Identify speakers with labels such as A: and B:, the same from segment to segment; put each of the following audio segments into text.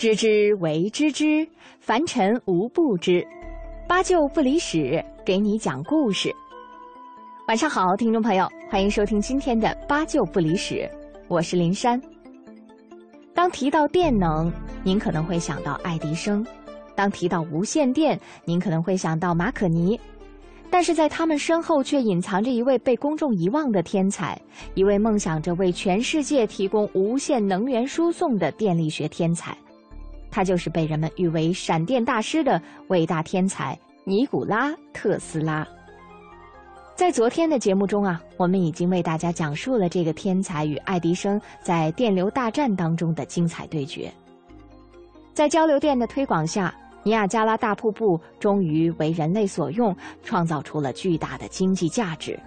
A: 知之为知之，凡尘无不知。八舅不离十，给你讲故事。晚上好，听众朋友，欢迎收听今天的八舅不离十，我是林珊。当提到电能，您可能会想到爱迪生；当提到无线电，您可能会想到马可尼。但是在他们身后，却隐藏着一位被公众遗忘的天才，一位梦想着为全世界提供无线能源输送的电力学天才。他就是被人们誉为“闪电大师”的伟大天才尼古拉·特斯拉。在昨天的节目中啊，我们已经为大家讲述了这个天才与爱迪生在电流大战当中的精彩对决。在交流电的推广下。尼亚加拉大瀑布终于为人类所用，创造出了巨大的经济价值。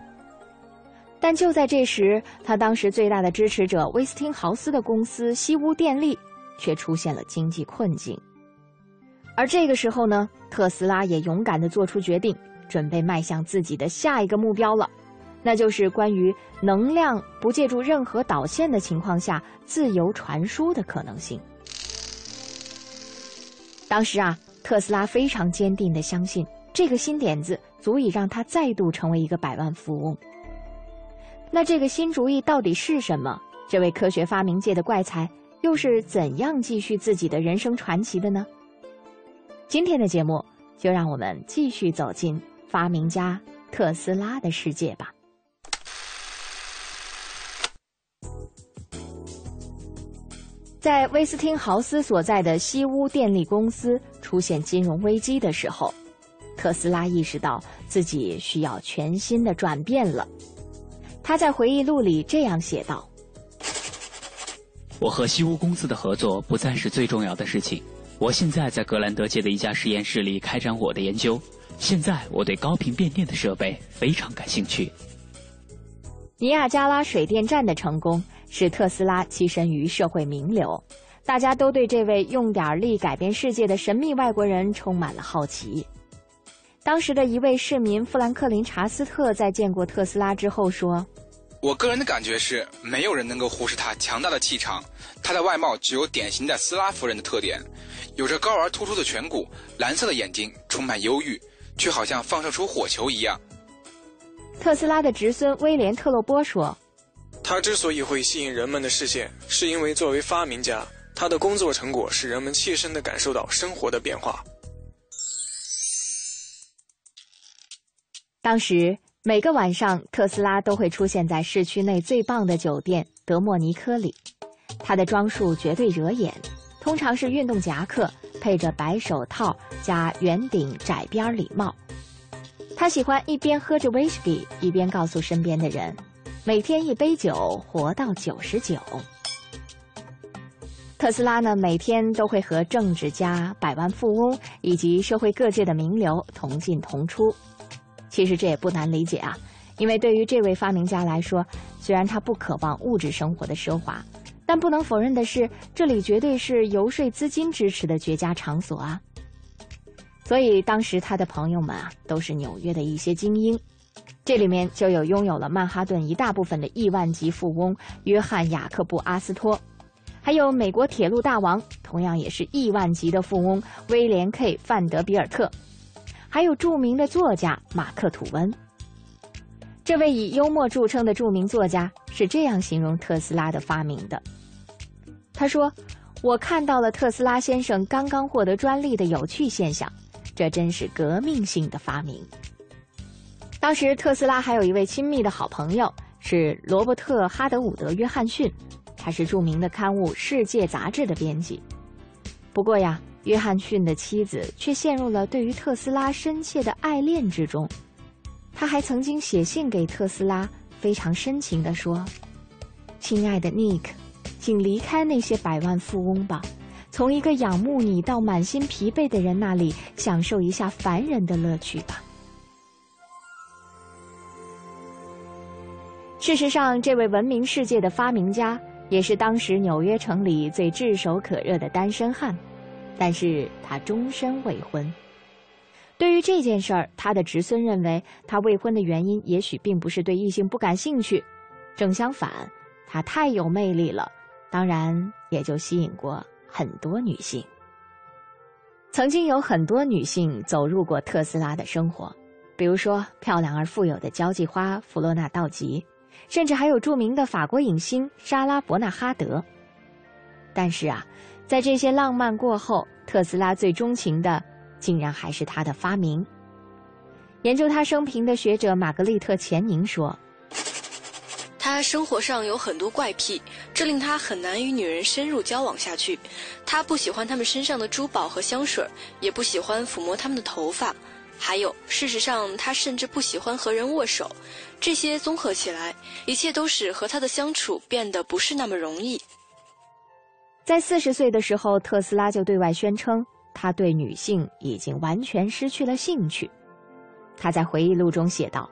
A: 但就在这时，他当时最大的支持者威斯汀豪斯的公司西屋电力却出现了经济困境。而这个时候呢，特斯拉也勇敢地做出决定，准备迈向自己的下一个目标了，那就是关于能量不借助任何导线的情况下自由传输的可能性。当时啊，特斯拉非常坚定地相信这个新点子足以让他再度成为一个百万富翁。那这个新主意到底是什么？这位科学发明界的怪才又是怎样继续自己的人生传奇的呢？今天的节目就让我们继续走进发明家特斯拉的世界吧。在威斯汀豪斯所在的西屋电力公司出现金融危机的时候，特斯拉意识到自己需要全新的转变了。他在回忆录里这样写道：“
B: 我和西屋公司的合作不再是最重要的事情。我现在在格兰德街的一家实验室里开展我的研究。现在我对高频变电的设备非常感兴趣。”
A: 尼亚加拉水电站的成功。使特斯拉跻身于社会名流，大家都对这位用点力改变世界的神秘外国人充满了好奇。当时的一位市民富兰克林·查斯特在见过特斯拉之后说：“
C: 我个人的感觉是，没有人能够忽视他强大的气场。他的外貌具有典型的斯拉夫人的特点，有着高而突出的颧骨，蓝色的眼睛，充满忧郁，却好像放射出火球一样。”
A: 特斯拉的侄孙威廉·特洛波说。
D: 他之所以会吸引人们的视线，是因为作为发明家，他的工作成果使人们切身地感受到生活的变化。
A: 当时每个晚上，特斯拉都会出现在市区内最棒的酒店德莫尼科里。他的装束绝对惹眼，通常是运动夹克配着白手套加圆顶窄边礼帽。他喜欢一边喝着威士忌，一边告诉身边的人。每天一杯酒，活到九十九。特斯拉呢，每天都会和政治家、百万富翁以及社会各界的名流同进同出。其实这也不难理解啊，因为对于这位发明家来说，虽然他不渴望物质生活的奢华，但不能否认的是，这里绝对是游说资金支持的绝佳场所啊。所以当时他的朋友们啊，都是纽约的一些精英。这里面就有拥有了曼哈顿一大部分的亿万级富翁约翰·雅克布·阿斯托，还有美国铁路大王，同样也是亿万级的富翁威廉 ·K· 范德比尔特，还有著名的作家马克·吐温。这位以幽默著称的著名作家是这样形容特斯拉的发明的：他说，我看到了特斯拉先生刚刚获得专利的有趣现象，这真是革命性的发明。当时特斯拉还有一位亲密的好朋友是罗伯特·哈德伍德·约翰逊，他是著名的刊物《世界》杂志的编辑。不过呀，约翰逊的妻子却陷入了对于特斯拉深切的爱恋之中。他还曾经写信给特斯拉，非常深情地说：“亲爱的 Nick，请离开那些百万富翁吧，从一个仰慕你到满心疲惫的人那里享受一下凡人的乐趣吧。”事实上，这位闻名世界的发明家也是当时纽约城里最炙手可热的单身汉，但是他终身未婚。对于这件事儿，他的侄孙认为他未婚的原因也许并不是对异性不感兴趣，正相反，他太有魅力了，当然也就吸引过很多女性。曾经有很多女性走入过特斯拉的生活，比如说漂亮而富有的交际花弗洛纳道吉，甚至还有著名的法国影星莎拉伯纳哈德。但是啊，在这些浪漫过后，特斯拉最钟情的竟然还是他的发明。研究他生平的学者玛格丽特·钱宁说。
E: 他生活上有很多怪癖，这令他很难与女人深入交往下去。他不喜欢她们身上的珠宝和香水，也不喜欢抚摸她们的头发。还有，事实上，他甚至不喜欢和人握手。这些综合起来，一切都使和他的相处变得不是那么容易。
A: 在四十岁的时候，特斯拉就对外宣称，他对女性已经完全失去了兴趣。他在回忆录中写道。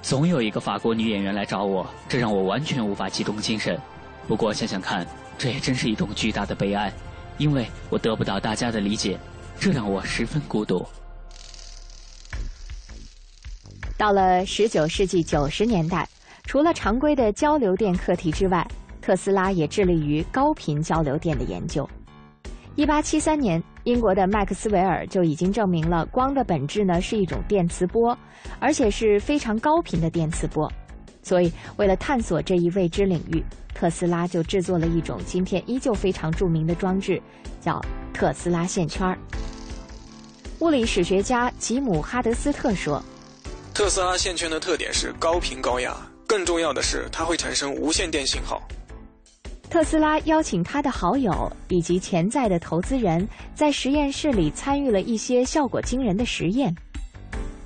B: 总有一个法国女演员来找我，这让我完全无法集中精神。不过想想看，这也真是一种巨大的悲哀，因为我得不到大家的理解，这让我十分孤独。
A: 到了十九世纪九十年代，除了常规的交流电课题之外，特斯拉也致力于高频交流电的研究。一八七三年，英国的麦克斯韦尔就已经证明了光的本质呢是一种电磁波，而且是非常高频的电磁波。所以，为了探索这一未知领域，特斯拉就制作了一种今天依旧非常著名的装置，叫特斯拉线圈。物理史学家吉姆·哈德斯特说：“
D: 特斯拉线圈的特点是高频高压，更重要的是它会产生无线电信号。”
A: 特斯拉邀请他的好友以及潜在的投资人，在实验室里参与了一些效果惊人的实验。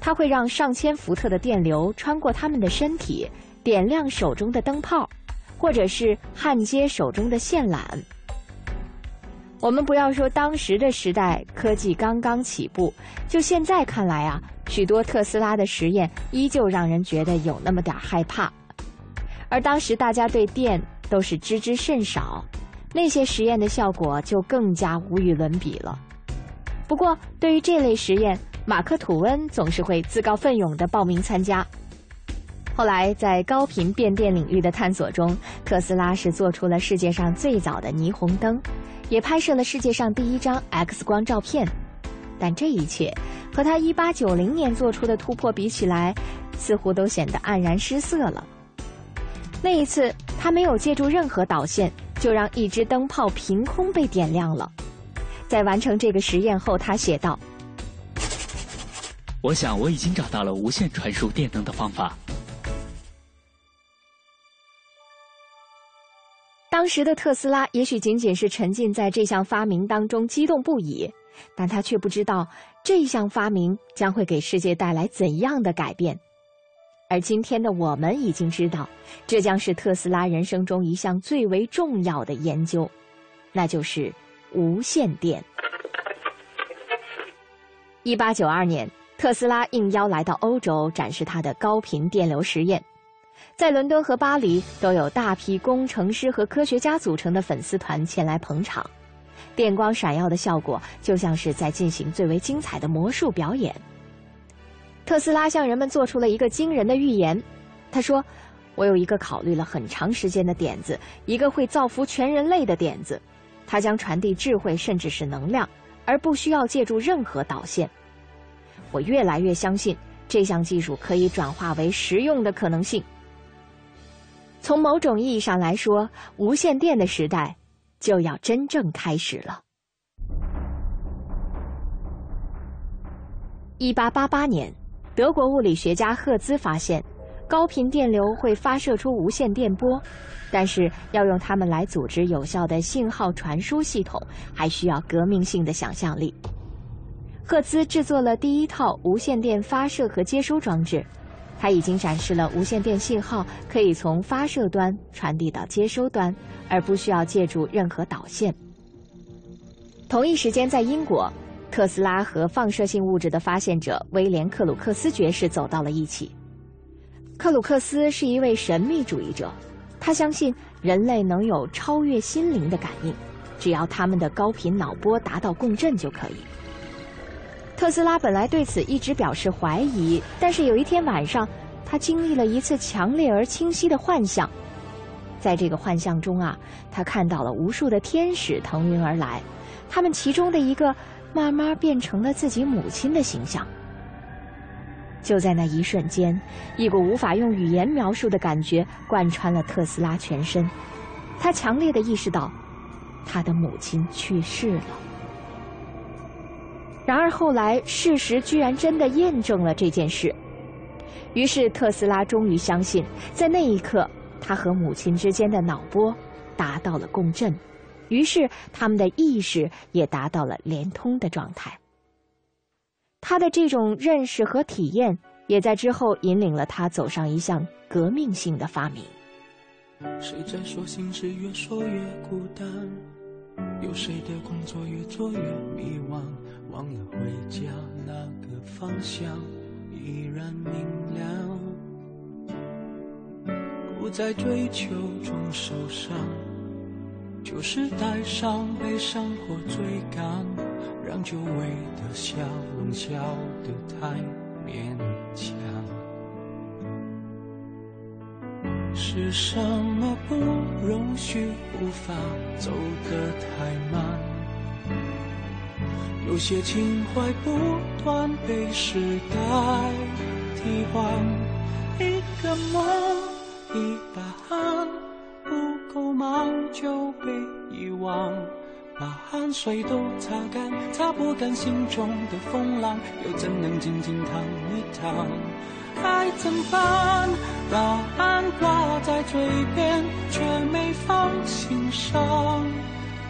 A: 他会让上千伏特的电流穿过他们的身体，点亮手中的灯泡，或者是焊接手中的线缆。我们不要说当时的时代科技刚刚起步，就现在看来啊，许多特斯拉的实验依旧让人觉得有那么点害怕。而当时大家对电。都是知之甚少，那些实验的效果就更加无与伦比了。不过，对于这类实验，马克·吐温总是会自告奋勇地报名参加。后来，在高频变电领域的探索中，特斯拉是做出了世界上最早的霓虹灯，也拍摄了世界上第一张 X 光照片。但这一切和他1890年做出的突破比起来，似乎都显得黯然失色了。那一次，他没有借助任何导线，就让一只灯泡凭空被点亮了。在完成这个实验后，他写道：“
B: 我想我已经找到了无线传输电能的方法。”
A: 当时的特斯拉也许仅仅是沉浸在这项发明当中，激动不已，但他却不知道这项发明将会给世界带来怎样的改变。而今天的我们已经知道，这将是特斯拉人生中一项最为重要的研究，那就是无线电。一八九二年，特斯拉应邀来到欧洲展示他的高频电流实验，在伦敦和巴黎都有大批工程师和科学家组成的粉丝团前来捧场，电光闪耀的效果就像是在进行最为精彩的魔术表演。特斯拉向人们做出了一个惊人的预言。他说：“我有一个考虑了很长时间的点子，一个会造福全人类的点子。它将传递智慧，甚至是能量，而不需要借助任何导线。我越来越相信这项技术可以转化为实用的可能性。从某种意义上来说，无线电的时代就要真正开始了。”一八八八年。德国物理学家赫兹发现，高频电流会发射出无线电波，但是要用它们来组织有效的信号传输系统，还需要革命性的想象力。赫兹制作了第一套无线电发射和接收装置，他已经展示了无线电信号可以从发射端传递到接收端，而不需要借助任何导线。同一时间，在英国。特斯拉和放射性物质的发现者威廉·克鲁克斯爵士走到了一起。克鲁克斯是一位神秘主义者，他相信人类能有超越心灵的感应，只要他们的高频脑波达到共振就可以。特斯拉本来对此一直表示怀疑，但是有一天晚上，他经历了一次强烈而清晰的幻象。在这个幻象中啊，他看到了无数的天使腾云而来，他们其中的一个慢慢变成了自己母亲的形象。就在那一瞬间，一股无法用语言描述的感觉贯穿了特斯拉全身。他强烈的意识到，他的母亲去世了。然而后来，事实居然真的验证了这件事。于是特斯拉终于相信，在那一刻，他和母亲之间的脑波达到了共振，于是他们的意识也达到了连通的状态。他的这种认识和体验，也在之后引领了他走上一项革命性的发明。
F: 谁在说心事越说越孤单？有谁的工作越做越迷惘？忘了回家那个方向依然明亮。不再追求中受伤，就是带上悲伤或追赶。让久违的笑容笑得太勉强，是什么不容许无法走得太慢？有些情怀不断被时代替换，一个梦，一把汗，不够忙就被遗忘。把汗水都擦干，擦不干心中的风浪，又怎能静静躺一躺？该怎办？答案挂在嘴边，却没放心上。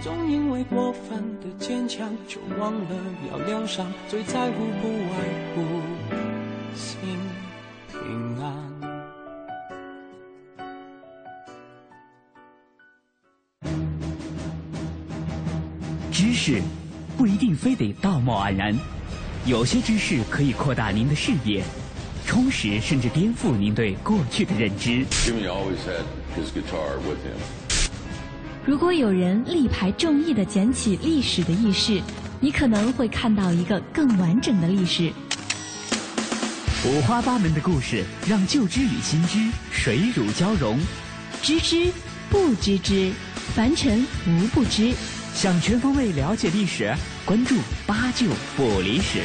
F: 总因为过分的坚强，就忘了要疗伤。最在乎不外乎心平安。
B: 知识不一定非得道貌岸然，有些知识可以扩大您的视野，充实甚至颠覆您对过去的认知。
G: 如果有人力排众议的捡起历史的意识，你可能会看到一个更完整的历史。
B: 五花八门的故事，让旧知与新知水乳交融。
G: 知之不知之，凡尘无不知。
B: 想全方位了解历史，关注八九不离十。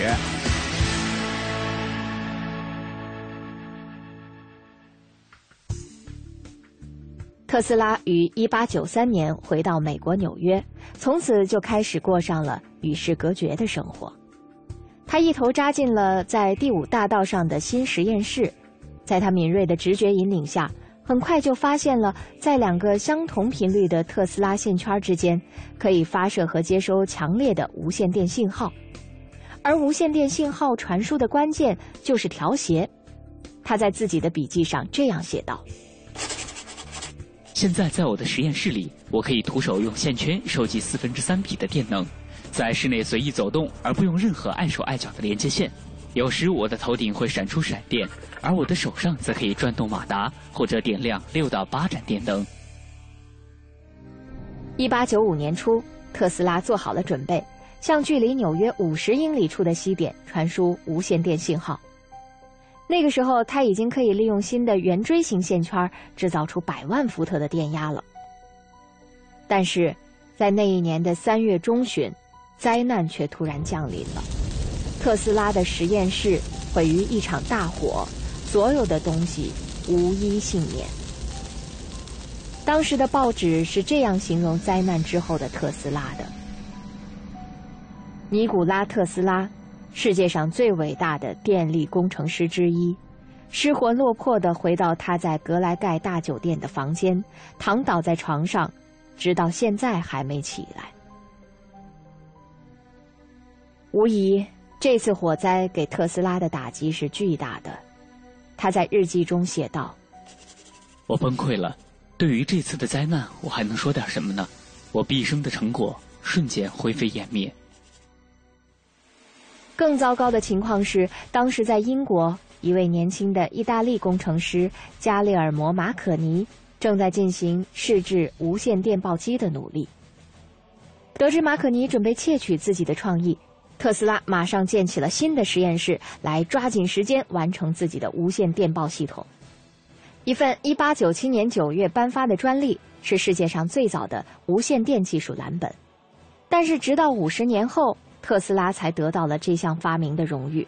A: 特斯拉于一八九三年回到美国纽约，从此就开始过上了与世隔绝的生活。他一头扎进了在第五大道上的新实验室，在他敏锐的直觉引领下。很快就发现了，在两个相同频率的特斯拉线圈之间，可以发射和接收强烈的无线电信号，而无线电信号传输的关键就是调谐。他在自己的笔记上这样写道：“
B: 现在在我的实验室里，我可以徒手用线圈收集四分之三匹的电能，在室内随意走动，而不用任何碍手碍脚的连接线。”有时我的头顶会闪出闪电，而我的手上则可以转动马达或者点亮六到八盏电灯。
A: 一八九五年初，特斯拉做好了准备，向距离纽约五十英里处的西点传输无线电信号。那个时候，他已经可以利用新的圆锥形线圈制造出百万伏特的电压了。但是，在那一年的三月中旬，灾难却突然降临了。特斯拉的实验室毁于一场大火，所有的东西无一幸免。当时的报纸是这样形容灾难之后的特斯拉的：尼古拉·特斯拉，世界上最伟大的电力工程师之一，失魂落魄的回到他在格莱盖大酒店的房间，躺倒在床上，直到现在还没起来。无疑。这次火灾给特斯拉的打击是巨大的，他在日记中写道：“
B: 我崩溃了。对于这次的灾难，我还能说点什么呢？我毕生的成果瞬间灰飞烟灭。”
A: 更糟糕的情况是，当时在英国，一位年轻的意大利工程师加利尔摩·马可尼正在进行试制无线电报机的努力。得知马可尼准备窃取自己的创意。特斯拉马上建起了新的实验室，来抓紧时间完成自己的无线电报系统。一份1897年9月颁发的专利是世界上最早的无线电技术蓝本，但是直到五十年后，特斯拉才得到了这项发明的荣誉。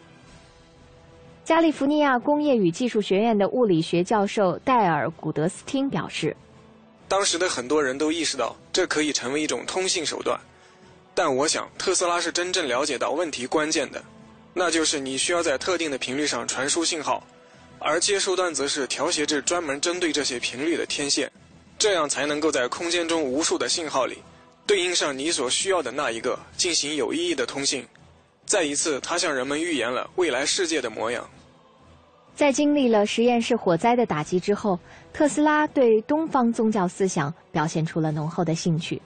A: 加利福尼亚工业与技术学院的物理学教授戴尔·古德斯汀表示：“
D: 当时的很多人都意识到这可以成为一种通信手段，但我想特斯拉是真正了解到问题关键的，那就是你需要在特定的频率上传输信号，而接收端则是调谐至专门针对这些频率的天线，这样才能够在空间中无数的信号里对应上你所需要的那一个，进行有意义的通信。再一次，他向人们预言了未来世界的模样。”
A: 在经历了实验室火灾的打击之后，特斯拉对东方宗教思想表现出了浓厚的兴趣。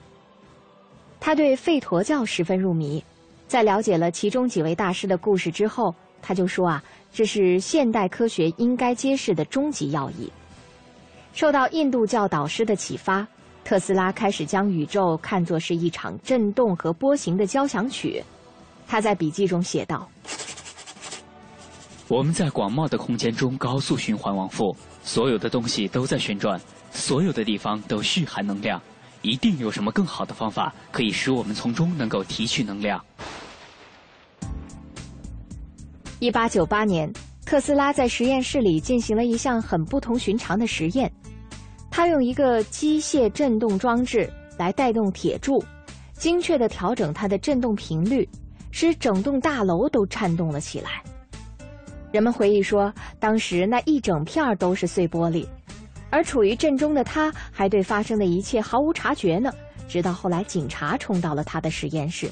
A: 他对吠陀教十分入迷，在了解了其中几位大师的故事之后，他就说啊，这是现代科学应该揭示的终极要义。受到印度教导师的启发，特斯拉开始将宇宙看作是一场震动和波形的交响曲。他在笔记中写道。
B: 我们在广袤的空间中高速循环往复，所有的东西都在旋转，所有的地方都蓄含能量，一定有什么更好的方法可以使我们从中能够提取能量。
A: 一八九八年，特斯拉在实验室里进行了一项很不同寻常的实验，他用一个机械振动装置来带动铁柱，精确地调整它的振动频率，使整栋大楼都颤动了起来。人们回忆说，当时那一整片都是碎玻璃，而处于震中的他还对发生的一切毫无察觉呢。直到后来，警察冲到了他的实验室。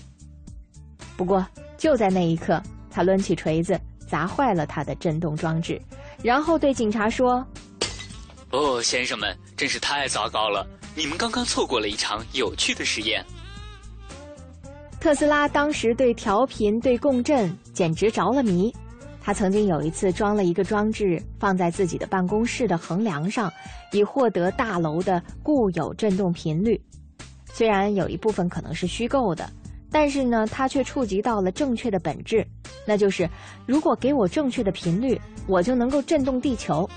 A: 不过，就在那一刻，他抡起锤子砸坏了他的震动装置，然后对警察说：“
B: 哦，先生们，真是太糟糕了！你们刚刚错过了一场有趣的实验。”
A: 特斯拉当时对调频、对共振简直着了迷。他曾经有一次装了一个装置放在自己的办公室的横梁上，以获得大楼的固有振动频率。虽然有一部分可能是虚构的，但是呢，他却触及到了正确的本质，那就是如果给我正确的频率，我就能够震动地球，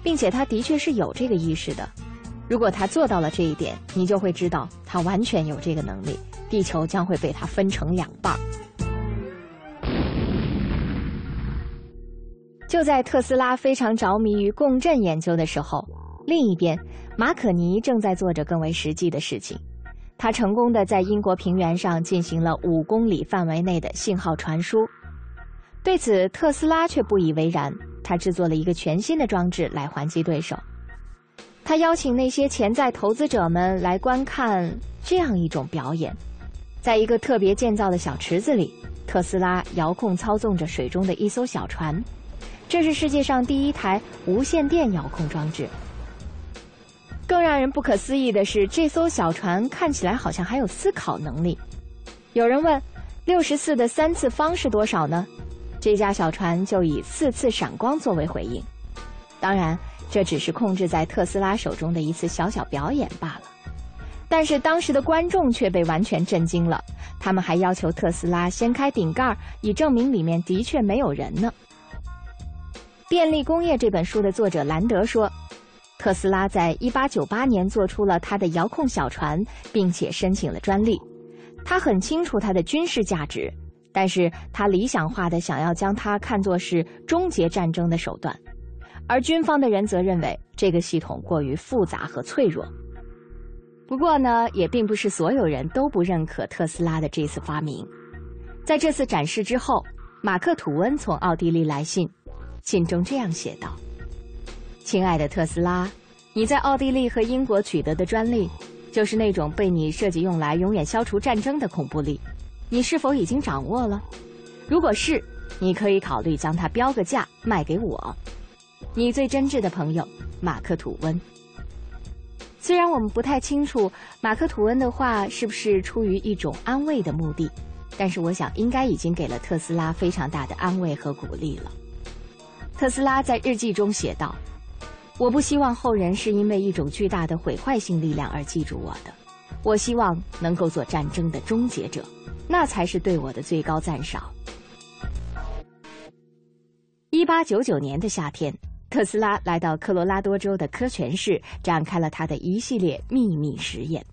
A: 并且他的确是有这个意识的。如果他做到了这一点，你就会知道他完全有这个能力，地球将会被他分成两半。就在特斯拉非常着迷于共振研究的时候，另一边，马可尼正在做着更为实际的事情。他成功的在英国平原上进行了五公里范围内的信号传输。对此，特斯拉却不以为然。他制作了一个全新的装置来还击对手。他邀请那些潜在投资者们来观看这样一种表演：在一个特别建造的小池子里，特斯拉遥控操纵着水中的一艘小船。这是世界上第一台无线电遥控装置。更让人不可思议的是，这艘小船看起来好像还有思考能力。有人问：“六十四的三次方是多少呢？”这架小船就以四次闪光作为回应。当然，这只是控制在特斯拉手中的一次小小表演罢了。但是当时的观众却被完全震惊了，他们还要求特斯拉掀开顶盖，以证明里面的确没有人呢。《电力工业》这本书的作者兰德说：“特斯拉在1898年做出了他的遥控小船，并且申请了专利。他很清楚它的军事价值，但是他理想化的想要将它看作是终结战争的手段。而军方的人则认为这个系统过于复杂和脆弱。不过呢，也并不是所有人都不认可特斯拉的这次发明。在这次展示之后，马克·吐温从奥地利来信。”信中这样写道：“亲爱的特斯拉，你在奥地利和英国取得的专利，就是那种被你设计用来永远消除战争的恐怖力。你是否已经掌握了？如果是，你可以考虑将它标个价卖给我。你最真挚的朋友，马克·吐温。虽然我们不太清楚马克·吐温的话是不是出于一种安慰的目的，但是我想应该已经给了特斯拉非常大的安慰和鼓励了。”特斯拉在日记中写道：“我不希望后人是因为一种巨大的毁坏性力量而记住我的，我希望能够做战争的终结者，那才是对我的最高赞赏。”一八九九年的夏天，特斯拉来到科罗拉多州的科泉市，展开了他的一系列秘密实验。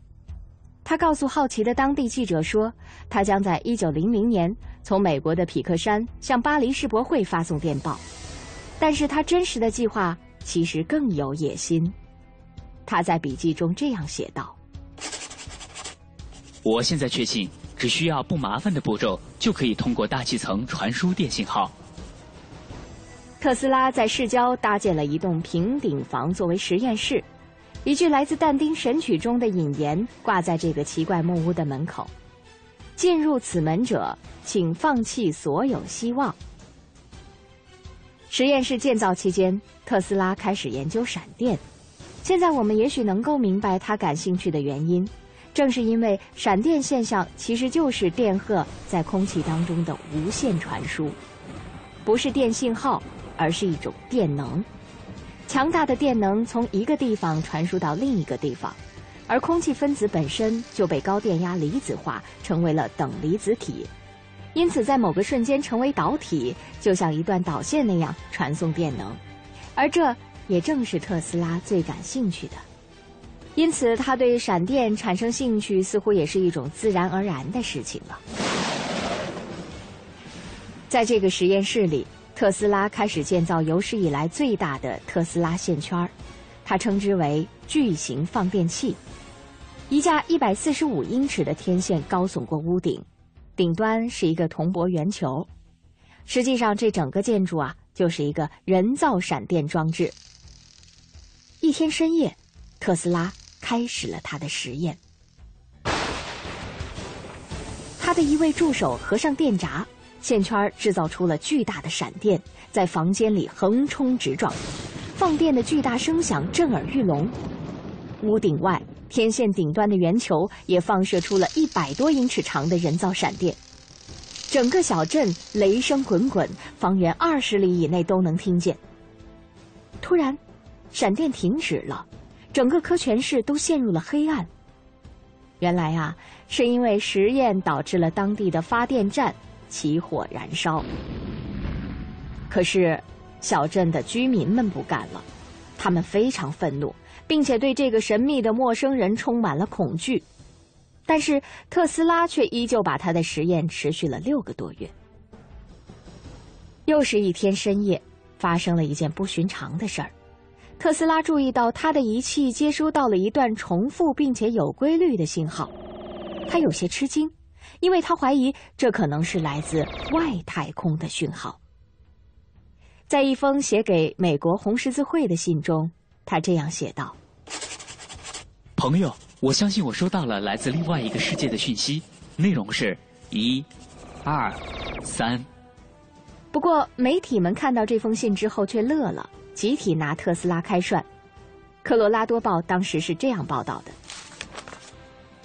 A: 他告诉好奇的当地记者说，他将在1900年从美国的匹克山向巴黎世博会发送电报。但是他真实的计划其实更有野心。他在笔记中这样写道：“
B: 我现在确信，只需要不麻烦的步骤，就可以通过大气层传输电信号。”
A: 特斯拉在市郊搭建了一栋平顶房作为实验室。一句来自但丁《神曲》中的引言挂在这个奇怪木屋的门口：“进入此门者，请放弃所有希望。”实验室建造期间，特斯拉开始研究闪电。现在我们也许能够明白他感兴趣的原因，正是因为闪电现象其实就是电荷在空气当中的无线传输，不是电信号，而是一种电能。强大的电能从一个地方传输到另一个地方，而空气分子本身就被高电压离子化，成为了等离子体，因此在某个瞬间成为导体，就像一段导线那样传送电能，而这也正是特斯拉最感兴趣的。因此，他对闪电产生兴趣似乎也是一种自然而然的事情了。在这个实验室里。特斯拉开始建造有史以来最大的特斯拉线圈他称之为巨型放电器。一架一百四十五英尺的天线高耸过屋顶，顶端是一个铜箔圆球。实际上，这整个建筑啊，就是一个人造闪电装置。一天深夜，特斯拉开始了他的实验。他的一位助手合上电闸。线圈制造出了巨大的闪电，在房间里横冲直撞，放电的巨大声响震耳欲聋。屋顶外，天线顶端的圆球也放射出了一百多英尺长的人造闪电，整个小镇雷声滚滚，方圆二十里以内都能听见。突然，闪电停止了，整个科泉市都陷入了黑暗。原来啊，是因为实验导致了当地的发电站。起火燃烧，可是小镇的居民们不干了，他们非常愤怒，并且对这个神秘的陌生人充满了恐惧。但是特斯拉却依旧把他的实验持续了六个多月。又是一天深夜，发生了一件不寻常的事儿。特斯拉注意到他的仪器接收到了一段重复并且有规律的信号，他有些吃惊。因为他怀疑这可能是来自外太空的讯号。在一封写给美国红十字会的信中，他这样写道：“
B: 朋友，我相信我收到了来自另外一个世界的讯息，内容是一、二、三。”
A: 不过，媒体们看到这封信之后却乐了，集体拿特斯拉开涮。科罗拉多报当时是这样报道的。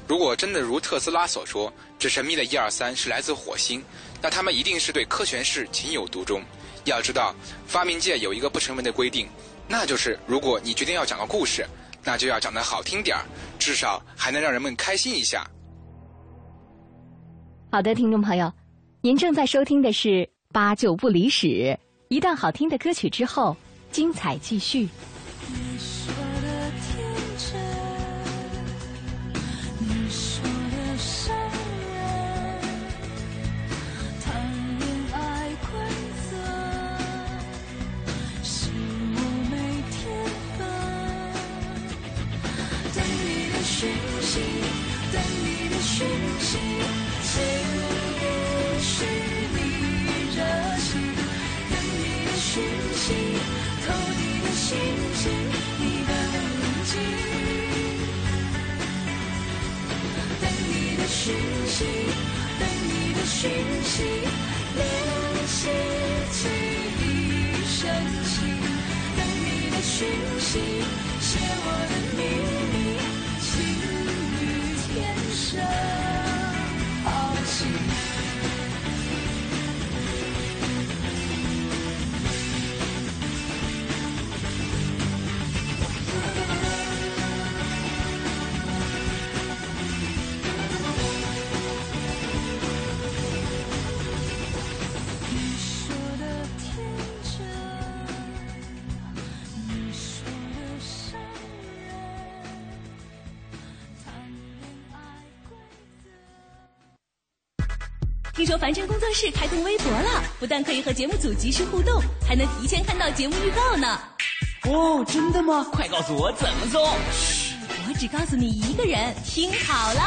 C: 如果真的如特斯拉所说，这神秘的一二三是来自火星，那他们一定是对科学士情有独钟。要知道，发明界有一个不成文的规定，那就是如果你决定要讲个故事，那就要长得好听点儿，至少还能让人们开心一下。
A: 好的，听众朋友，您正在收听的是《八九不离十》，一段好听的歌曲之后，精彩继续。你的眼睛等你的讯息等你的讯息连心情一生情等你的讯息写我的秘密情侣天生。
G: 凡尘工作室开通微博了，不但可以和节目组及时互动，还能提前看到节目预告呢。
B: 哦，真的吗？快告诉我怎么搜。
G: 嘘，我只告诉你一个人，听好了。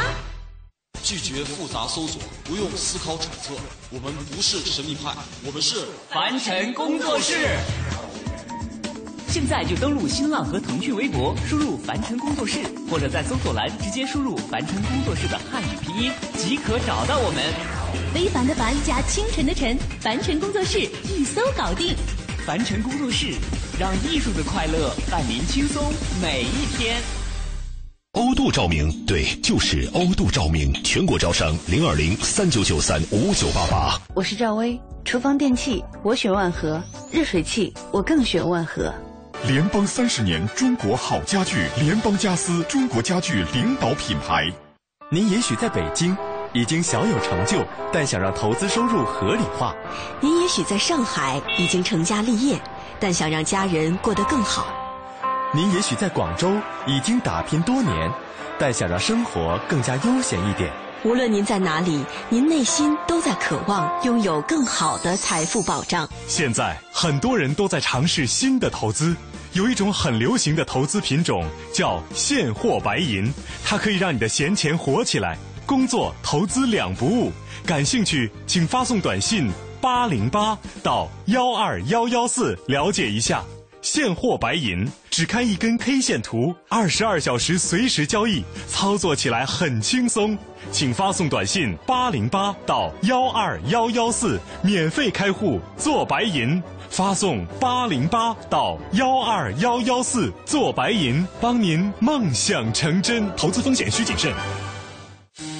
H: 拒绝复杂搜索，不用思考揣测。我们不是神秘派，我们是
B: 凡尘工作室。现在就登录新浪和腾讯微博，输入“凡尘工作室”，或者在搜索栏直接输入“凡尘工作室”的汉语拼音，即可找到我们。
G: 非凡的凡加清晨的晨，凡尘工作室一搜搞定。
B: 凡尘工作室，让艺术的快乐伴您轻松每一天。
I: 欧度照明，对，就是欧度照明，全国招商零二零三九九三五九八八。
J: 我是赵薇，厨房电器我选万和，热水器我更选万和。
K: 联邦三十年，中国好家具，联邦家私，中国家具领导品牌。
L: 您也许在北京已经小有成就，但想让投资收入合理化；
M: 您也许在上海已经成家立业，但想让家人过得更好；
L: 您也许在广州已经打拼多年，但想让生活更加悠闲一点。
M: 无论您在哪里，您内心都在渴望拥有更好的财富保障。
N: 现在很多人都在尝试新的投资。有一种很流行的投资品种叫现货白银，它可以让你的闲钱活起来，工作投资两不误。感兴趣，请发送短信八零八到幺二幺幺四了解一下。现货白银只看一根 K 线图，二十二小时随时交易，操作起来很轻松。请发送短信八零八到幺二幺幺四，免费开户做白银。发送八零八到幺二幺幺四做白银，帮您梦想成真。投资风险需谨慎。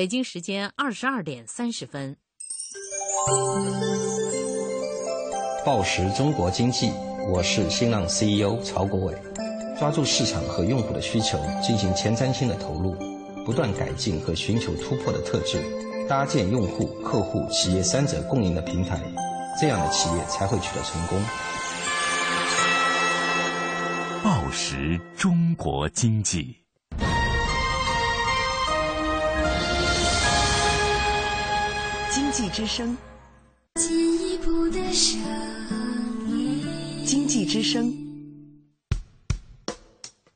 O: 北京时间二十二点三十分。
P: 报时中国经济，我是新浪 CEO 曹国伟。抓住市场和用户的需求，进行前瞻性的投入，不断改进和寻求突破的特质，搭建用户、客户、企业三者共赢的平台，这样的企业才会取得成功。
Q: 报时中国经济。
J: 经济之声，
R: 进一步的声音。
J: 经济之声，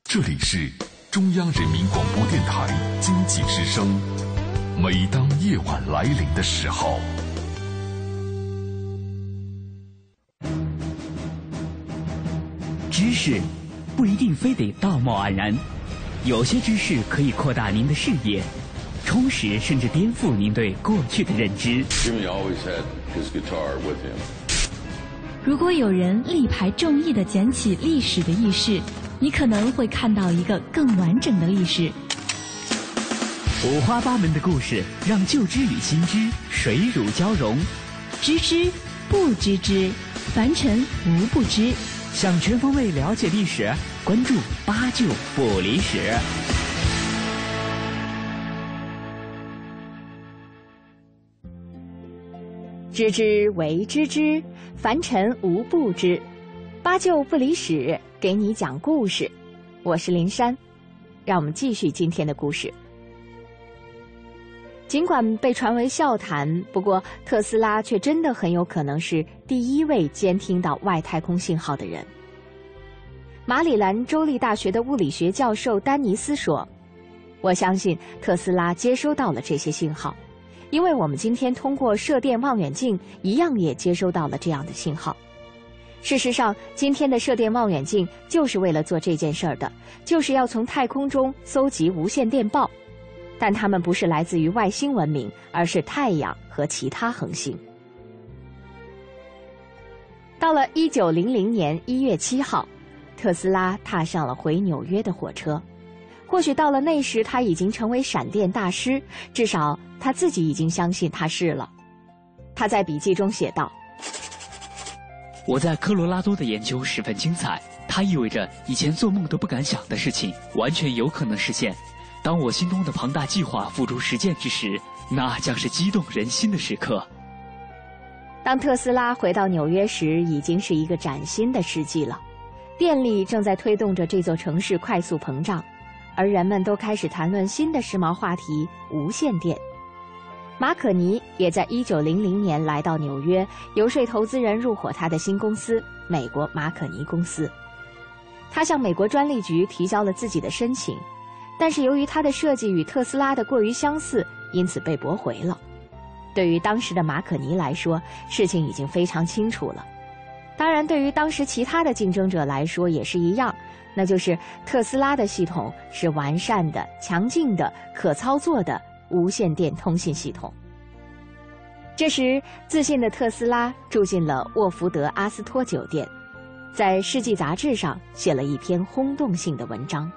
Q: 这里是中央人民广播电台经济之声。每当夜晚来临的时候，
B: 知识不一定非得道貌岸然，有些知识可以扩大您的视野。充实甚至颠覆您对过去的认知。
G: 如果有人力排众议的捡起历史的意识，你可能会看到一个更完整的历史。
B: 五花八门的故事，让旧知与新知水乳交融。
G: 知之不知之，凡尘无不知。
B: 想全方位了解历史，关注八九不离十。
A: 知之为知之，凡尘无不知。八舅不离十，给你讲故事。我是林珊，让我们继续今天的故事。尽管被传为笑谈，不过特斯拉却真的很有可能是第一位监听到外太空信号的人。马里兰州立大学的物理学教授丹尼斯说：“我相信特斯拉接收到了这些信号。”因为我们今天通过射电望远镜一样也接收到了这样的信号，事实上，今天的射电望远镜就是为了做这件事儿的，就是要从太空中搜集无线电报，但它们不是来自于外星文明，而是太阳和其他恒星。到了一九零零年一月七号，特斯拉踏上了回纽约的火车。或许到了那时，他已经成为闪电大师，至少他自己已经相信他是了。他在笔记中写道。
B: 我在科罗拉多的研究十分精彩，它意味着以前做梦都不敢想的事情完全有可能实现。当我心中的庞大计划付诸实践之时，那将是激动人心的时刻。
A: 当特斯拉回到纽约时，已经是一个崭新的世纪了。电力正在推动着这座城市快速膨胀，而人们都开始谈论新的时髦话题——无线电。马可尼也在1900年来到纽约，游说投资人入伙他的新公司——美国马可尼公司。他向美国专利局提交了自己的申请，但是由于他的设计与特斯拉的过于相似，因此被驳回了。对于当时的马可尼来说，事情已经非常清楚了。当然，对于当时其他的竞争者来说也是一样，那就是特斯拉的系统是完善的、强劲的、可操作的。无线电通信系统。这时，自信的特斯拉住进了沃福德阿斯托酒店，在《世纪》杂志上写了一篇轰动性的文章。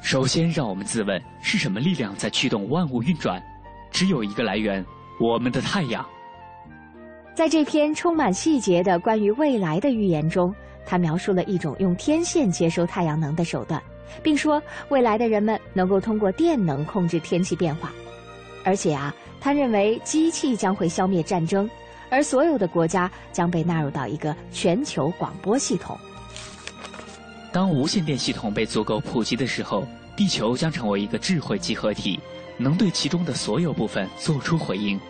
B: 首先，让我们自问：是什么力量在驱动万物运转？只有一个来源——我们的太阳。
A: 在这篇充满细节的关于未来的预言中，他描述了一种用天线接收太阳能的手段。并说，未来的人们能够通过电能控制天气变化，而且啊，他认为机器将会消灭战争，而所有的国家将被纳入到一个全球广播系统。
B: 当无线电系统被足够普及的时候，地球将成为一个智慧集合体，能对其中的所有部分做出回应。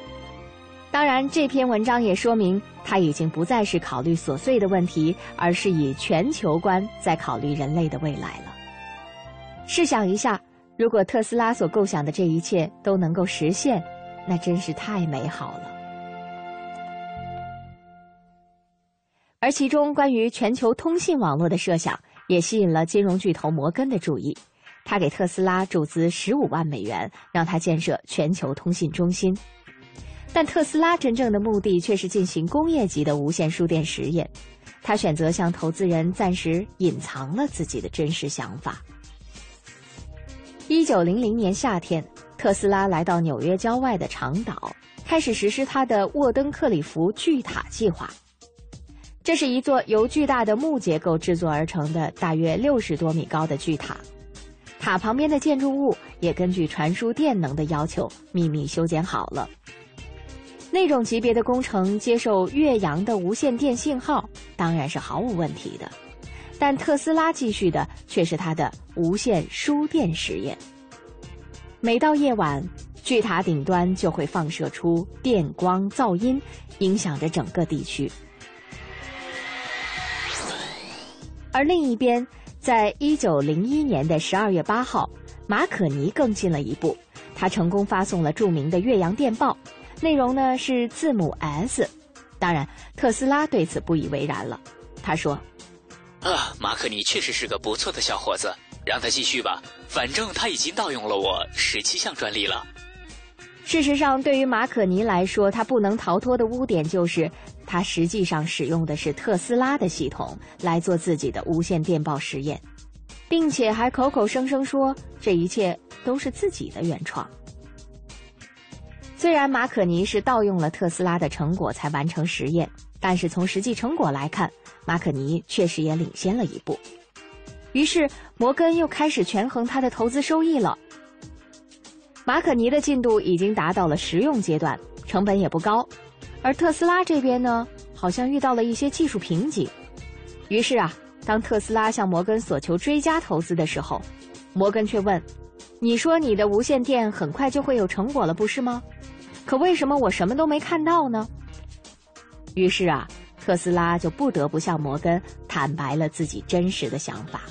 A: 当然，这篇文章也说明，他已经不再是考虑琐碎的问题，而是以全球观在考虑人类的未来了。试想一下，如果特斯拉所构想的这一切都能够实现，那真是太美好了。而其中关于全球通信网络的设想，也吸引了金融巨头摩根的注意。他给特斯拉注资十五万美元，让他建设全球通信中心。但特斯拉真正的目的却是进行工业级的无线输电实验。他选择向投资人暂时隐藏了自己的真实想法。一九零零年夏天，特斯拉来到纽约郊外的长岛，开始实施他的沃登克里夫巨塔计划。这是一座由巨大的木结构制作而成的大约六十多米高的巨塔，塔旁边的建筑物也根据传输电能的要求秘密修剪好了。那种级别的工程接受越洋的无线电信号，当然是毫无问题的。但特斯拉继续的却是他的无线输电实验。每到夜晚，巨塔顶端就会放射出电光噪音，影响着整个地区。而另一边，在一九零一年的十二月八号，马可尼更进了一步，他成功发送了著名的越洋电报，内容呢是字母 S。当然，特斯拉对此不以为然了，他说。
B: 啊，马可尼确实是个不错的小伙子，让他继续吧。反正他已经盗用了我十七项专利了。
A: 事实上，对于马可尼来说，他不能逃脱的污点就是，他实际上使用的是特斯拉的系统来做自己的无线电报实验，并且还口口声声说这一切都是自己的原创。虽然马可尼是盗用了特斯拉的成果才完成实验，但是从实际成果来看。马可尼确实也领先了一步，于是摩根又开始权衡他的投资收益了。马可尼的进度已经达到了实用阶段，成本也不高，而特斯拉这边呢，好像遇到了一些技术瓶颈。于是啊，当特斯拉向摩根索求追加投资的时候，摩根却问：“你说你的无线电很快就会有成果了，不是吗？可为什么我什么都没看到呢？”于是啊。特斯拉就不得不向摩根坦白了自己真实的想法。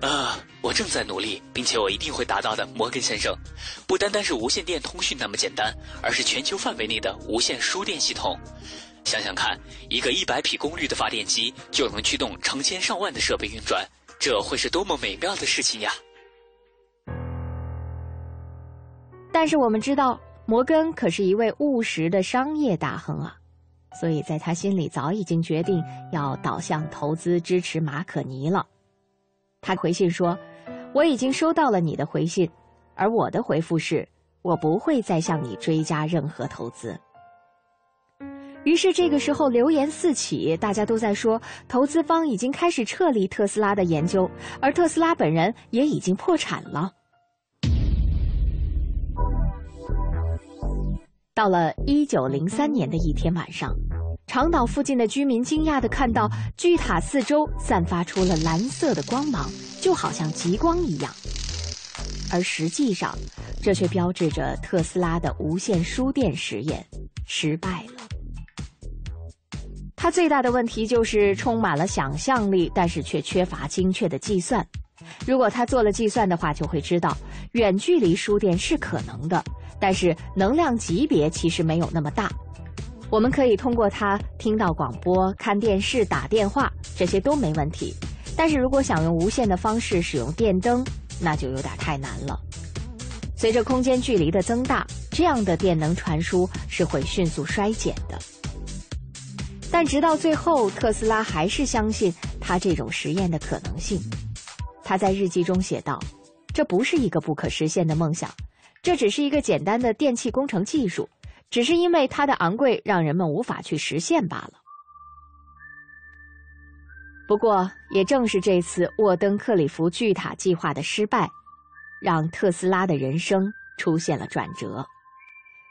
B: 啊，我正在努力，并且我一定会达到的，摩根先生。不单单是无线电通讯那么简单，而是全球范围内的无线输电系统。想想看，一个一百匹功率的发电机就能驱动成千上万的设备运转，这会是多么美妙的事情呀！
A: 但是我们知道，摩根可是一位务实的商业大亨啊，所以在他心里早已经决定要导向投资支持马可尼了。他回信说：“我已经收到了你的回信，而我的回复是，我不会再向你追加任何投资。”于是这个时候流言四起，大家都在说投资方已经开始撤离特斯拉的研究，而特斯拉本人也已经破产了。到了一九零三年的一天晚上，长岛附近的居民惊讶地看到巨塔四周散发出了蓝色的光芒，就好像极光一样。而实际上，这却标志着特斯拉的无线输电实验失败了。它最大的问题就是充满了想象力，但是却缺乏精确的计算。如果他做了计算的话，就会知道远距离输电是可能的，但是能量级别其实没有那么大。我们可以通过它听到广播、看电视、打电话，这些都没问题。但是如果想用无线的方式使用电灯，那就有点太难了。随着空间距离的增大，这样的电能传输是会迅速衰减的。但直到最后，特斯拉还是相信他这种实验的可能性。他在日记中写道：“这不是一个不可实现的梦想，这只是一个简单的电气工程技术，只是因为它的昂贵让人们无法去实现罢了。”不过，也正是这次沃登克里夫巨塔计划的失败，让特斯拉的人生出现了转折，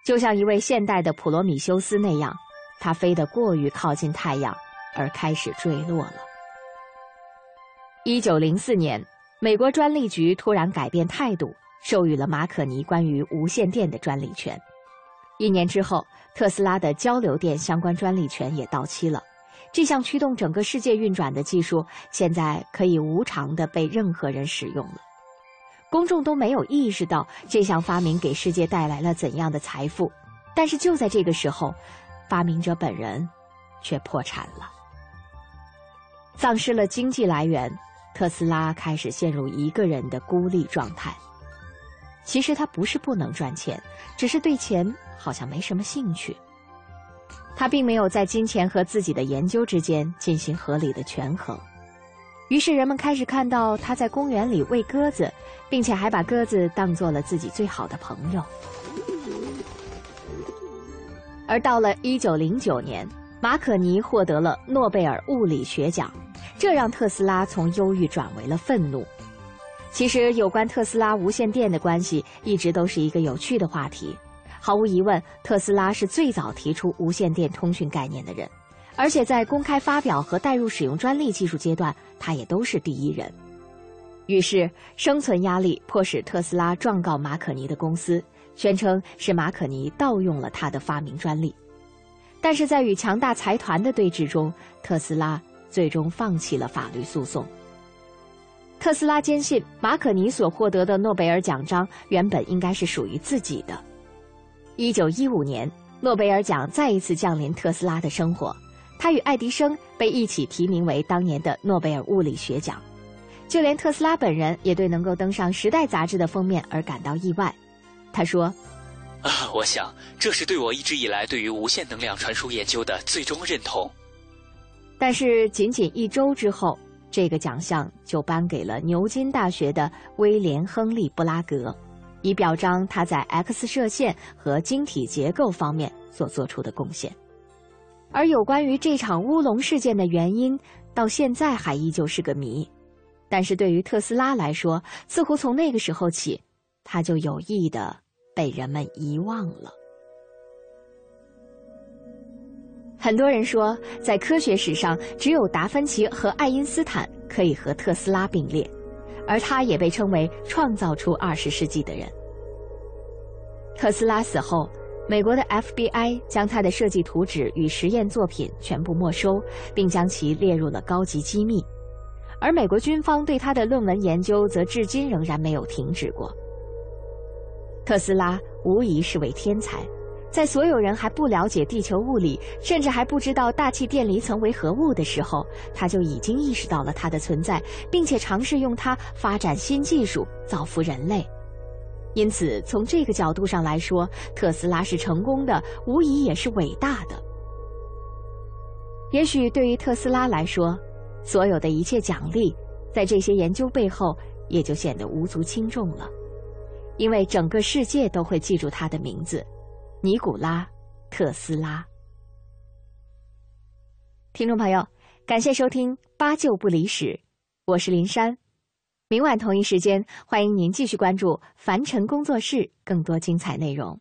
A: 就像一位现代的普罗米修斯那样。他飞得过于靠近太阳，而开始坠落了。一九零四年，美国专利局突然改变态度，授予了马可尼关于无线电的专利权。一年之后，特斯拉的交流电相关专利权也到期了。这项驱动整个世界运转的技术，现在可以无偿的被任何人使用了。公众都没有意识到这项发明给世界带来了怎样的财富，但是就在这个时候。发明者本人却破产了，丧失了经济来源，特斯拉开始陷入一个人的孤立状态。其实他不是不能赚钱，只是对钱好像没什么兴趣。他并没有在金钱和自己的研究之间进行合理的权衡，于是人们开始看到他在公园里喂鸽子，并且还把鸽子当做了自己最好的朋友。而到了一九零九年，马可尼获得了诺贝尔物理学奖，这让特斯拉从忧郁转为了愤怒。其实，有关特斯拉无线电的关系一直都是一个有趣的话题。毫无疑问，特斯拉是最早提出无线电通讯概念的人，而且在公开发表和带入使用专利技术阶段，他也都是第一人。于是，生存压力迫使特斯拉状告马可尼的公司。宣称是马可尼盗用了他的发明专利，但是在与强大财团的对峙中，特斯拉最终放弃了法律诉讼。特斯拉坚信马可尼所获得的诺贝尔奖章原本应该是属于自己的。一九一五年，诺贝尔奖再一次降临特斯拉的生活，他与爱迪生被一起提名为当年的诺贝尔物理学奖。就连特斯拉本人也对能够登上《时代》杂志的封面而感到意外。他说：“
B: 啊，我想这是对我一直以来对于无线能量传输研究的最终认同。”
A: 但是，仅仅一周之后，这个奖项就颁给了牛津大学的威廉·亨利·布拉格，以表彰他在 X 射线和晶体结构方面所做出的贡献。而有关于这场乌龙事件的原因，到现在还依旧是个谜。但是对于特斯拉来说，似乎从那个时候起，他就有意的。被人们遗忘了。很多人说，在科学史上，只有达芬奇和爱因斯坦可以和特斯拉并列，而他也被称为创造出二十世纪的人。特斯拉死后，美国的 FBI 将他的设计图纸与实验作品全部没收，并将其列入了高级机密，而美国军方对他的论文研究则至今仍然没有停止过。特斯拉无疑是位天才，在所有人还不了解地球物理，甚至还不知道大气电离层为何物的时候，他就已经意识到了它的存在，并且尝试用它发展新技术，造福人类。因此，从这个角度上来说，特斯拉是成功的，无疑也是伟大的。也许对于特斯拉来说，所有的一切奖励，在这些研究背后也就显得无足轻重了，因为整个世界都会记住他的名字——尼古拉·特斯拉。听众朋友，感谢收听《八九不离十》，我是林珊。明晚同一时间，欢迎您继续关注凡尘工作室更多精彩内容。